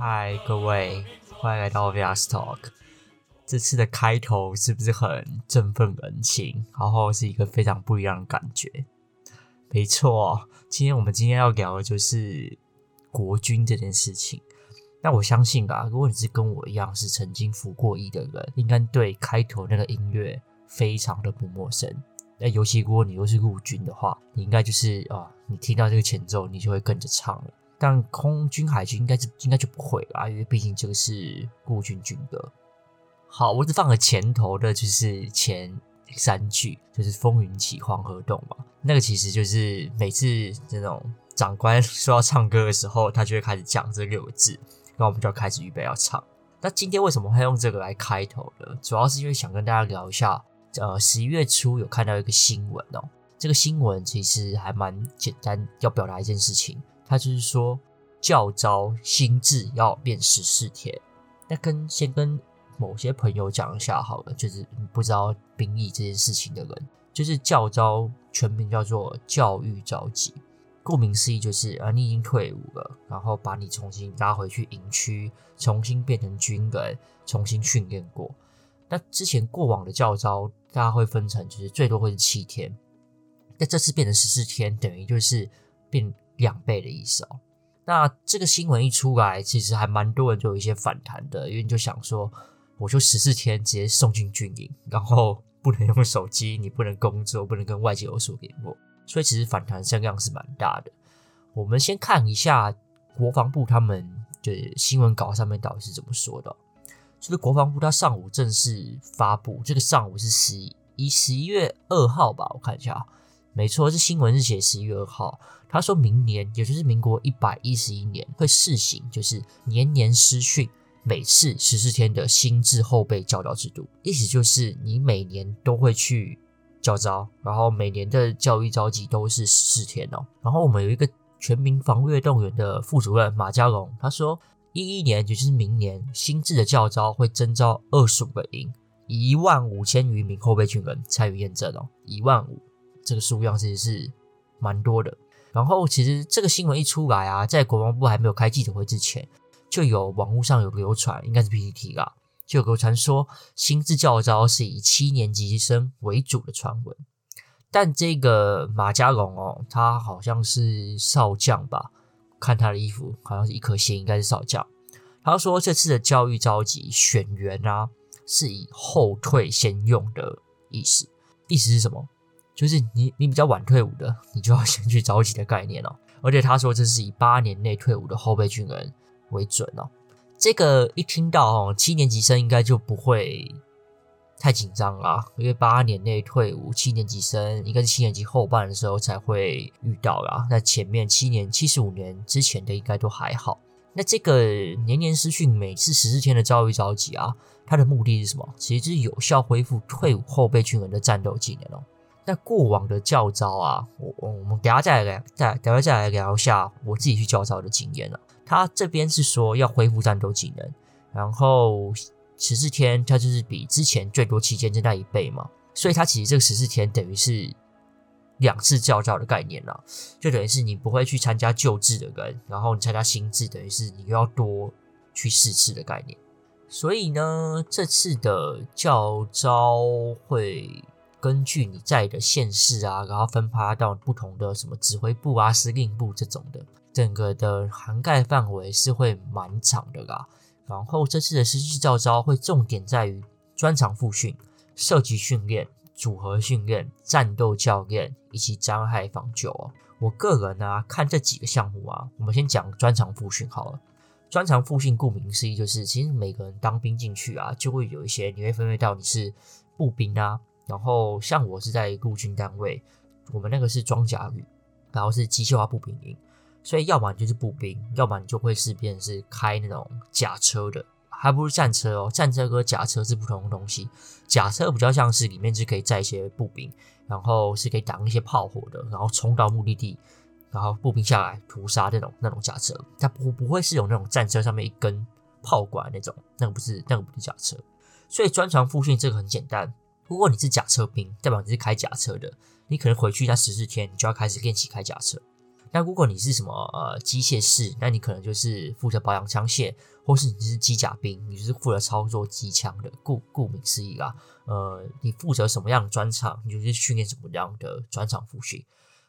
嗨，各位，欢迎来到 VS Talk。这次的开头是不是很振奋人心？然后是一个非常不一样的感觉。没错，今天我们今天要聊的就是国军这件事情。那我相信啊，如果你是跟我一样是曾经服过役的人，应该对开头那个音乐非常的不陌生。那尤其如果你又是陆军的话，你应该就是啊，你听到这个前奏，你就会跟着唱了。但空军、海军应该是应该就不会啦，因为毕竟这个是陆军军的。好，我只放个前头的，就是前三句，就是“风云起黄河动”嘛。那个其实就是每次这种长官说要唱歌的时候，他就会开始讲这六个字，然后我们就要开始预备要唱。那今天为什么会用这个来开头呢？主要是因为想跟大家聊一下，呃，十一月初有看到一个新闻哦，这个新闻其实还蛮简单，要表达一件事情。他就是说，教招心智要变十四天。那跟先跟某些朋友讲一下好了，就是不知道兵役这件事情的人，就是教招全名叫做教育召集。顾名思义，就是啊，你已经退伍了，然后把你重新拉回去营区，重新变成军人，重新训练过。那之前过往的教招，大家会分成，就是最多会是七天。那这次变成十四天，等于就是变。两倍的意思哦。那这个新闻一出来，其实还蛮多人就有一些反弹的，因为你就想说，我就十四天直接送进军营，然后不能用手机，你不能工作，不能跟外界有所联络，所以其实反弹声量是蛮大的。我们先看一下国防部他们的新闻稿上面到底是怎么说的。就是国防部他上午正式发布，这个上午是十一十一月二号吧，我看一下。没错，这新闻是写十一月二号。他说明年，也就是民国一百一十一年，会试行就是年年师训，每次十四天的新制后备教导制度。意思就是你每年都会去教招，然后每年的教育召集都是十四天哦。然后我们有一个全民防卫动员的副主任马家龙，他说一一年，也就是明年新制的教招会征召二十五个营，一万五千余名后备军人参与验证哦，一万五。这个数量其实是蛮多的。然后，其实这个新闻一出来啊，在国防部还没有开记者会之前，就有网络上有流传，应该是 PPT 啦，就有流传说新制教招是以七年级生为主的传闻。但这个马家龙哦，他好像是少将吧？看他的衣服，好像是一颗星，应该是少将。他说这次的教育召集选员啊，是以后退先用的意思。意思是什么？就是你，你比较晚退伍的，你就要先去召集的概念哦。而且他说这是以八年内退伍的后备军人为准哦。这个一听到哦，七年级生应该就不会太紧张啦，因为八年内退伍，七年级生应该是七年级后半的时候才会遇到啦。那前面七年、七十五年之前的应该都还好。那这个年年失训每次十四天的教育召集啊，它的目的是什么？其实是有效恢复退伍后备军人的战斗技能哦。那过往的教招啊，我我们等下再来再等下再来聊一下我自己去教招的经验了。他这边是说要恢复战斗技能，然后十四天，它就是比之前最多期间增加一倍嘛，所以它其实这个十四天等于是两次教招的概念了，就等于是你不会去参加旧制的人，然后你参加新制，等于是你又要多去四次的概念。所以呢，这次的教招会。根据你在的县市啊，然后分发到不同的什么指挥部啊、司令部这种的，整个的涵盖范围是会蛮长的啦。然后这次的实际照招会重点在于专长复训、射击训练、组合训练、战斗教练以及灾害防救哦。我个人呢、啊，看这几个项目啊，我们先讲专长复训好了。专长复训顾名思义就是，其实每个人当兵进去啊，就会有一些你会分配到你是步兵啊。然后像我是在陆军单位，我们那个是装甲旅，然后是机械化步兵营，所以要么你就是步兵，要么你就会是变成是开那种甲车的，还不是战车哦，战车和甲车是不同的东西。甲车比较像是里面是可以载一些步兵，然后是可以挡一些炮火的，然后冲到目的地，然后步兵下来屠杀那种那种甲车，它不不会是有那种战车上面一根炮管那种，那个不是那个不是甲车，所以专长复训这个很简单。如果你是假车兵，代表你是开假车的，你可能回去那十四天，你就要开始练习开假车。那如果你是什么呃机械师，那你可能就是负责保养枪械，或是你是机甲兵，你就是负责操作机枪的。顾顾名思义啦，呃，你负责什么样的专长，你就是训练什么样的专长复训。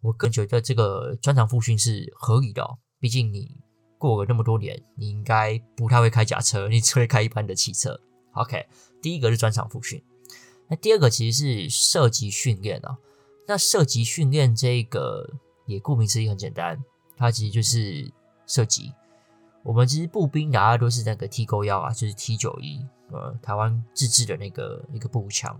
我个人觉得这个专长复训是合理的哦，毕竟你过了那么多年，你应该不太会开假车，你只会开一般的汽车。OK，第一个是专长复训，那第二个其实是射击训练啊。那射击训练这个也顾名思义很简单，它其实就是射击。我们其实步兵大家都是那个 T 勾幺啊，就是 T 九一，呃，台湾自制的那个一个步枪。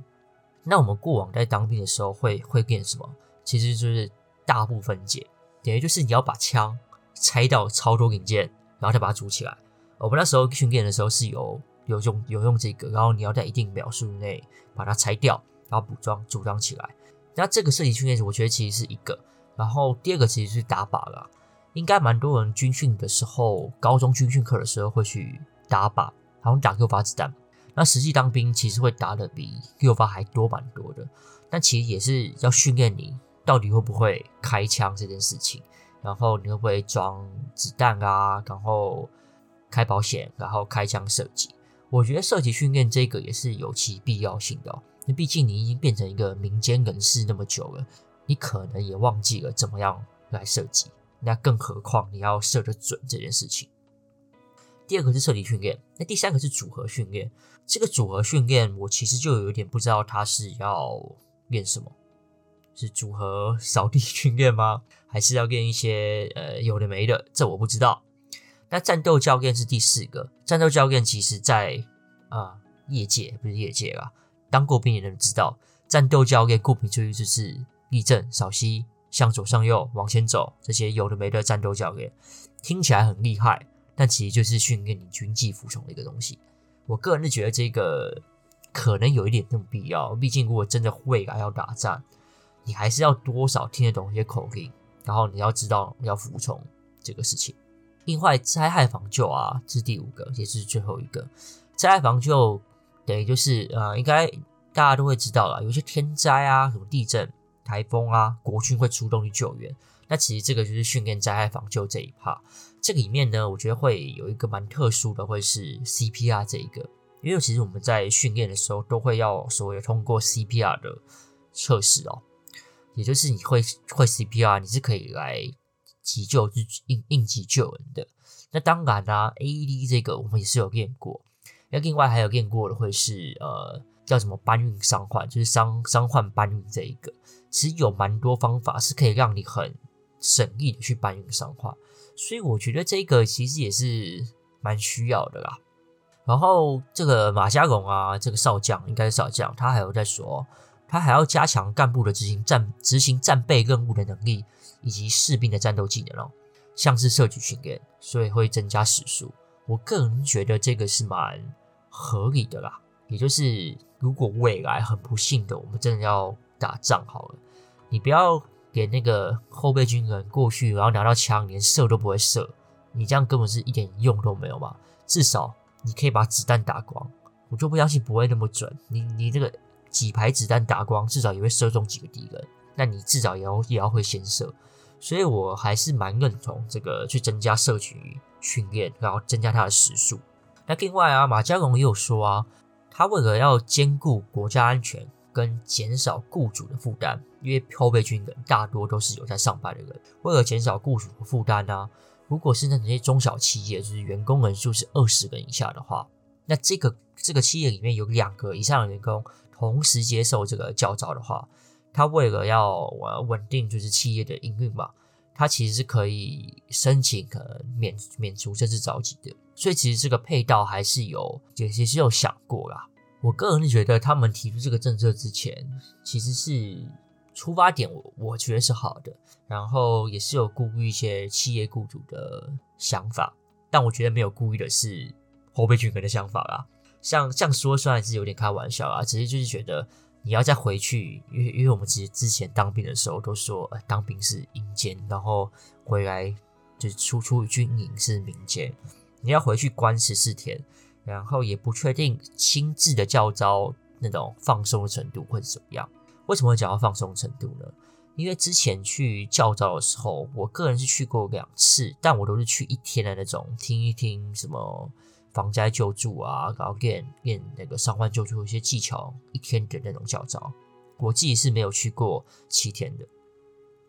那我们过往在当兵的时候会会练什么？其实就是大部分解，等于就是你要把枪拆掉超多零件，然后再把它组起来。我们那时候训练的时候是有有用有用这个，然后你要在一定秒数内把它拆掉，然后补装组装起来。那这个射击训练，我觉得其实是一个。然后第二个其实是打靶啦。应该蛮多人军训的时候，高中军训课的时候会去打靶，好像打六发子弹。那实际当兵其实会打的比六发还多蛮多的。但其实也是要训练你到底会不会开枪这件事情，然后你会不会装子弹啊，然后开保险，然后开枪射击。我觉得射击训练这个也是有其必要性的哦。那毕竟你已经变成一个民间人士那么久了，你可能也忘记了怎么样来射击。那更何况你要射得准这件事情。第二个是射击训练，那第三个是组合训练。这个组合训练，我其实就有点不知道他是要练什么，是组合扫地 训练吗？还是要练一些呃有的没的？这我不知道。那战斗教练是第四个，战斗教练其实在啊、业界不是业界啦，当过兵的人知道，战斗教练顾名思义就是立正、扫膝。向左、向右、往前走，这些有的没的战斗教练听起来很厉害，但其实就是训练你军纪服从的一个东西。我个人是觉得这个可能有一点那么必要，毕竟如果真的未来要打仗，你还是要多少听得懂一些口令，然后你要知道要服从这个事情。另外，灾害防救啊，这是第五个，也是最后一个。灾害防救等于就是呃，应该大家都会知道啦，有些天灾啊，什么地震。台风啊，国军会出动去救援。那其实这个就是训练灾害防救这一 part。这个里面呢，我觉得会有一个蛮特殊的，会是 CPR 这一个。因为其实我们在训练的时候都会要所谓通过 CPR 的测试哦，也就是你会会 CPR，你是可以来急救，是应应急救人的。那当然啦、，AED 这个我们也是有练过。那另外还有练过的会是呃。叫什么搬运伤患，就是伤伤患搬运这一个，其实有蛮多方法是可以让你很省力的去搬运伤患，所以我觉得这个其实也是蛮需要的啦。然后这个马家龙啊，这个少将应该是少将，他还有在说，他还要加强干部的执行战执行战备任务的能力，以及士兵的战斗技能哦，像是射击训练，所以会增加时数。我个人觉得这个是蛮合理的啦。也就是，如果未来很不幸的，我们真的要打仗好了，你不要给那个后备军人过去，然后拿到枪连射都不会射，你这样根本是一点用都没有嘛。至少你可以把子弹打光，我就不相信不会那么准。你你这个几排子弹打光，至少也会射中几个敌人，那你至少也要也要会先射。所以我还是蛮认同这个去增加社群训练，然后增加它的时数。那另外啊，马家龙也有说啊。他为了要兼顾国家安全跟减少雇主的负担，因为后备军人大多都是有在上班的人，为了减少雇主的负担呢，如果是那些中小企业，就是员工人数是二十人以下的话，那这个这个企业里面有两个以上的员工同时接受这个教召的话，他为了要稳定就是企业的营运嘛，他其实是可以申请可能免免除甚至召集的。所以其实这个配套还是有，也也是有想过啦。我个人觉得他们提出这个政策之前，其实是出发点我我觉得是好的，然后也是有顾虑一些企业雇主的想法，但我觉得没有顾虑的是后备军人的想法啦。像这样说虽然是有点开玩笑啊，只是就是觉得你要再回去，因为因为我们其实之前当兵的时候都说，呃，当兵是阴间，然后回来就是出出军营是民间。你要回去关十四天，然后也不确定亲自的教招那种放松的程度会是怎么样。为什么会讲到放松程度呢？因为之前去教招的时候，我个人是去过两次，但我都是去一天的那种，听一听什么防灾救助啊，然后练练那个伤患救助一些技巧，一天的那种教招。我自己是没有去过七天的。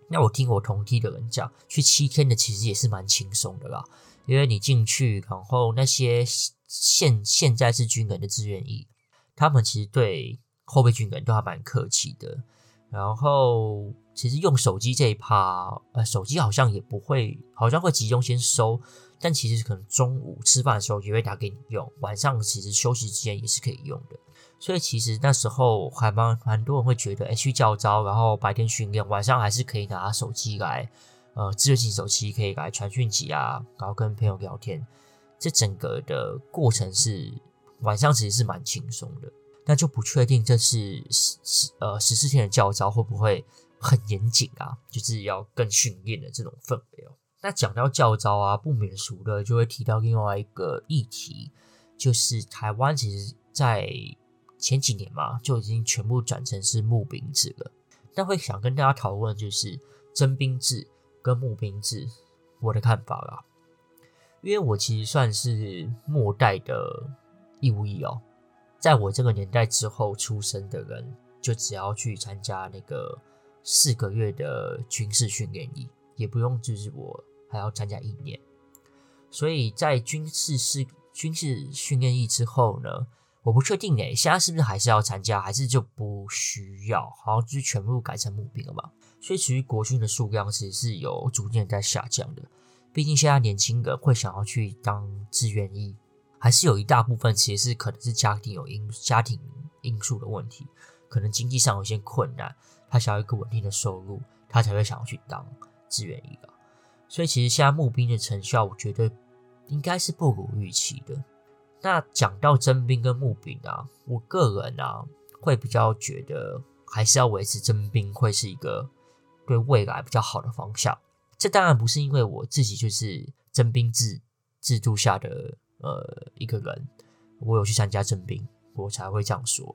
那我听我同梯的人讲，去七天的其实也是蛮轻松的啦，因为你进去，然后那些现现在是军人的志愿役，他们其实对后备军人都还蛮客气的，然后。其实用手机这一趴，呃，手机好像也不会，好像会集中先收，但其实可能中午吃饭的时候也会打给你用，晚上其实休息之间也是可以用的。所以其实那时候还蛮蛮多人会觉得，哎，去教招，然后白天训练，晚上还是可以拿手机来，呃，智慧型手机可以来传讯息啊，然后跟朋友聊天。这整个的过程是晚上其实是蛮轻松的，那就不确定这是十十呃十四天的教招会不会。很严谨啊，就是要更训练的这种氛围哦。那讲到教招啊，不免俗的就会提到另外一个议题，就是台湾其实在前几年嘛，就已经全部转成是募兵制了。但会想跟大家讨论就是征兵制跟募兵制，我的看法啦。因为我其实算是末代的义务役哦，在我这个年代之后出生的人，就只要去参加那个。四个月的军事训练役，也不用就是我还要参加一年，所以在军事是军事训练役之后呢，我不确定诶，现在是不是还是要参加，还是就不需要？好像就是全部改成募兵了嘛。所以其实国军的数量其实是有逐渐在下降的，毕竟现在年轻人会想要去当志愿役，还是有一大部分其实是可能是家庭有因家庭因素的问题，可能经济上有一些困难。他想要一个稳定的收入，他才会想要去当志愿役的。所以其实现在募兵的成效，我觉得应该是不如预期的。那讲到征兵跟募兵啊，我个人啊会比较觉得还是要维持征兵会是一个对未来比较好的方向。这当然不是因为我自己就是征兵制制度下的呃一个人，我有去参加征兵，我才会这样说，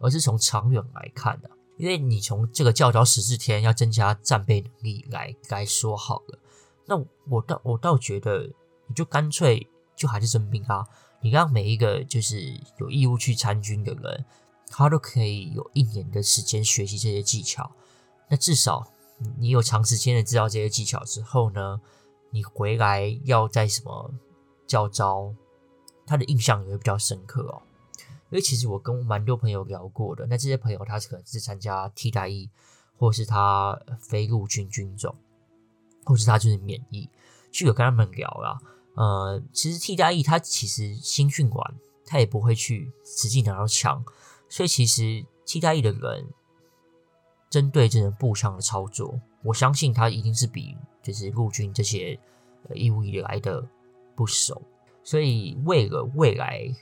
而是从长远来看的。因为你从这个教导十四天要增加战备能力来来说好了，那我倒我倒觉得你就干脆就还是征兵啊，你让每一个就是有义务去参军的人，他都可以有一年的时间学习这些技巧。那至少你有长时间的知道这些技巧之后呢，你回来要在什么教招，他的印象也会比较深刻哦。因为其实我跟蛮多朋友聊过的，那这些朋友他是可能是参加替代役，或是他非陆军军种，或是他就是免疫，就有跟他们聊啦。呃，其实替代役他其实新训完，他也不会去实际拿到枪，所以其实替代役的人针对这种步枪的操作，我相信他一定是比就是陆军这些义务役来的不熟，所以为了未来。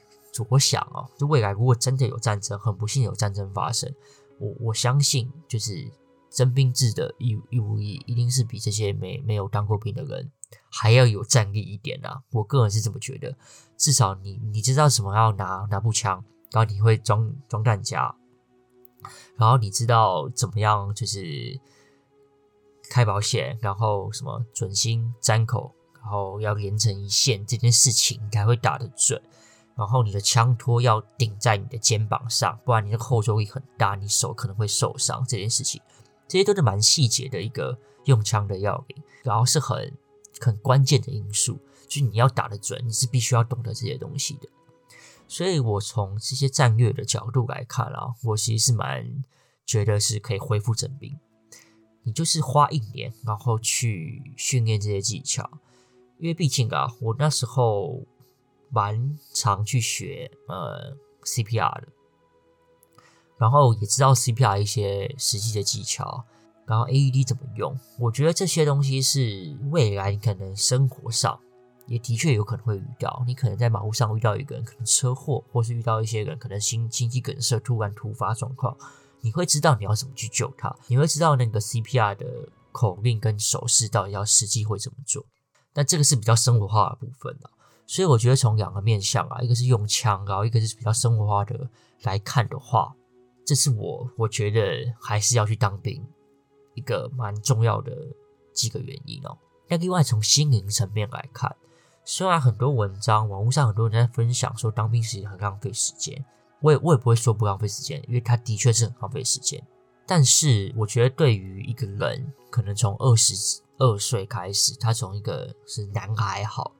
我想啊，就未来如果真的有战争，很不幸有战争发生，我我相信就是征兵制的义义务役一定是比这些没没有当过兵的人还要有战力一点啊！我个人是这么觉得，至少你你知道什么要拿拿步枪，然后你会装装弹夹，然后你知道怎么样就是开保险，然后什么准心粘口，然后要连成一线，这件事情才会打得准。然后你的枪托要顶在你的肩膀上，不然你的后坐力很大，你手可能会受伤。这件事情，这些都是蛮细节的一个用枪的要领，然后是很很关键的因素，就是你要打得准，你是必须要懂得这些东西的。所以我从这些战略的角度来看啊，我其实是蛮觉得是可以恢复整兵。你就是花一年，然后去训练这些技巧，因为毕竟啊，我那时候。蛮常去学呃 CPR 的，然后也知道 CPR 一些实际的技巧，然后 AED 怎么用，我觉得这些东西是未来你可能生活上也的确有可能会遇到，你可能在马路上遇到一个人可能车祸，或是遇到一些人可能心心肌梗塞突然突发状况，你会知道你要怎么去救他，你会知道那个 CPR 的口令跟手势到底要实际会怎么做，但这个是比较生活化的部分了。所以我觉得从两个面向啊，一个是用枪，然后一个是比较生活化的来看的话，这是我我觉得还是要去当兵一个蛮重要的几个原因哦。那另外从心灵层面来看，虽然很多文章网络上很多人在分享说当兵其实很浪费时间，我也我也不会说不浪费时间，因为它的确是很浪费时间。但是我觉得对于一个人，可能从二十二岁开始，他从一个是男孩好，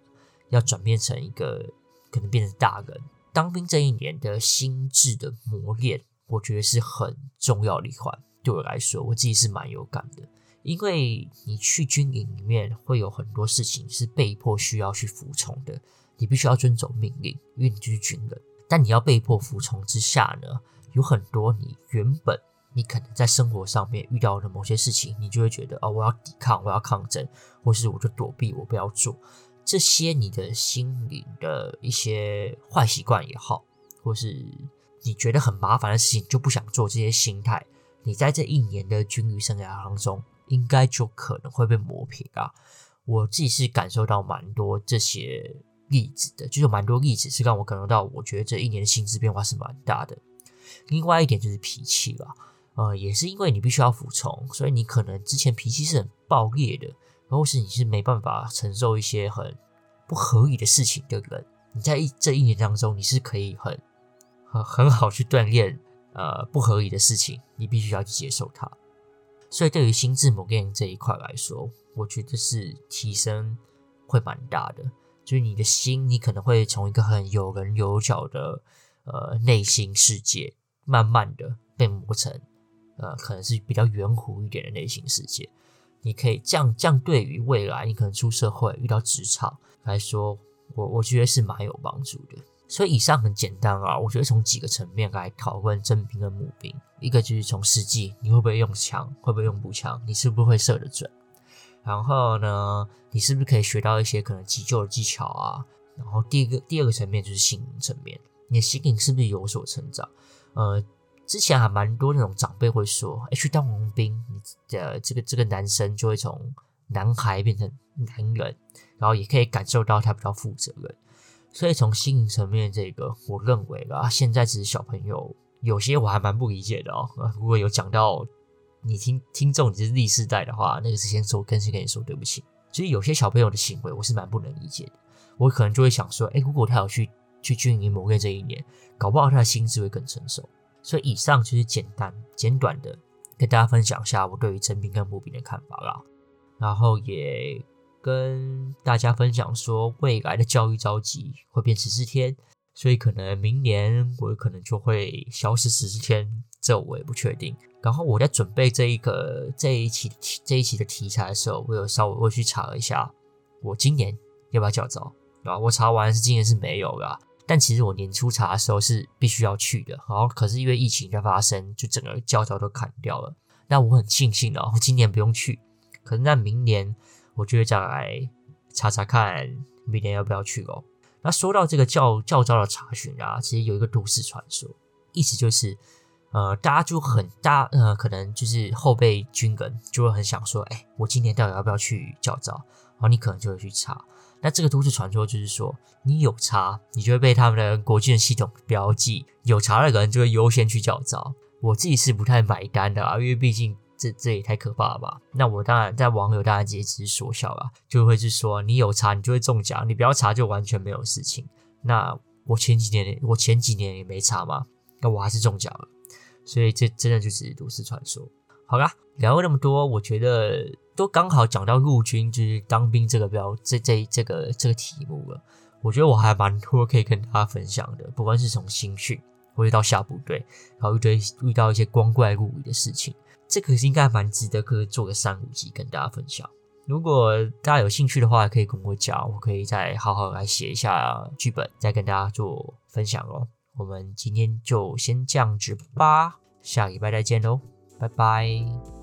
要转变成一个可能变成大人，当兵这一年的心智的磨练，我觉得是很重要的一环。对我来说，我自己是蛮有感的。因为你去军营里面会有很多事情是被迫需要去服从的，你必须要遵守命令，因为你就是军人。但你要被迫服从之下呢，有很多你原本你可能在生活上面遇到的某些事情，你就会觉得哦，我要抵抗，我要抗争，或是我就躲避，我不要做这些。你的心灵的一些坏习惯也好，或是你觉得很麻烦的事情就不想做，这些心态，你在这一年的军旅生涯当中。应该就可能会被磨平啊！我自己是感受到蛮多这些例子的，就是蛮多例子是让我感受到，我觉得这一年的心智变化是蛮大的。另外一点就是脾气啦，呃，也是因为你必须要服从，所以你可能之前脾气是很暴烈的，或是你是没办法承受一些很不合理的事情的人，你在一这一年当中，你是可以很很很好去锻炼呃不合理的事情，你必须要去接受它。所以，对于心智磨练这一块来说，我觉得是提升会蛮大的。就是你的心，你可能会从一个很有棱有角的呃内心世界，慢慢的被磨成呃可能是比较圆弧一点的内心世界。你可以这样这样，对于未来你可能出社会遇到职场来说，我我觉得是蛮有帮助的。所以以上很简单啊，我觉得从几个层面来讨论征兵跟募兵，一个就是从实际你会不会用枪，会不会用步枪，你是不是会射得准，然后呢，你是不是可以学到一些可能急救的技巧啊？然后第一个第二个层面就是心灵层面，你的心灵是不是有所成长？呃，之前还蛮多那种长辈会说，哎，去当完兵，你的这个这个男生就会从男孩变成男人，然后也可以感受到他比较负责任。所以从心灵层面这个，我认为啊，现在只是小朋友，有些我还蛮不理解的哦。如果有讲到你听听众你是 Z 世代的话，那个是先说，更是跟你说对不起。所以有些小朋友的行为，我是蛮不能理解的。我可能就会想说，哎，如果他有去去军营磨练这一年，搞不好他的心智会更成熟。所以以上就是简单简短的跟大家分享一下我对于征兵跟募兵的看法啦，然后也。跟大家分享说，未来的教育召集会变十四天，所以可能明年我可能就会消失十四天，这我也不确定。然后我在准备这一个这一期这一期的题材的时候，我有稍微我去查一下，我今年要不要教召啊？我查完是今年是没有的，但其实我年初查的时候是必须要去的，然后可是因为疫情在发生，就整个教召都砍掉了。那我很庆幸的，我今年不用去，可能在明年。我就会再来查查看明年要不要去哦。那说到这个教教招的查询啊，其实有一个都市传说，意思就是，呃，大家就很大，呃，可能就是后备军人就会很想说，哎，我今年到底要不要去教招？然后你可能就会去查。那这个都市传说就是说，你有查，你就会被他们的国军的系统标记，有查的人就会优先去教招。我自己是不太买单的啊，因为毕竟。这这也太可怕了吧？那我当然在网友当然也只是说笑啦，就会是说你有查你就会中奖，你不要查就完全没有事情。那我前几年我前几年也没查嘛，那我还是中奖了，所以这真的就是都市传说。好啦，聊了那么多，我觉得都刚好讲到陆军就是当兵这个标这这这个这个题目了。我觉得我还蛮多可以跟大家分享的，不管是从新训，或者到下部队，然后一堆遇到一些光怪陆离的事情。这个应该蛮值得，可以做个三五集跟大家分享。如果大家有兴趣的话，可以跟我讲，我可以再好好来写一下剧本，再跟大家做分享哦。我们今天就先这样子吧，下礼拜再见喽，拜拜。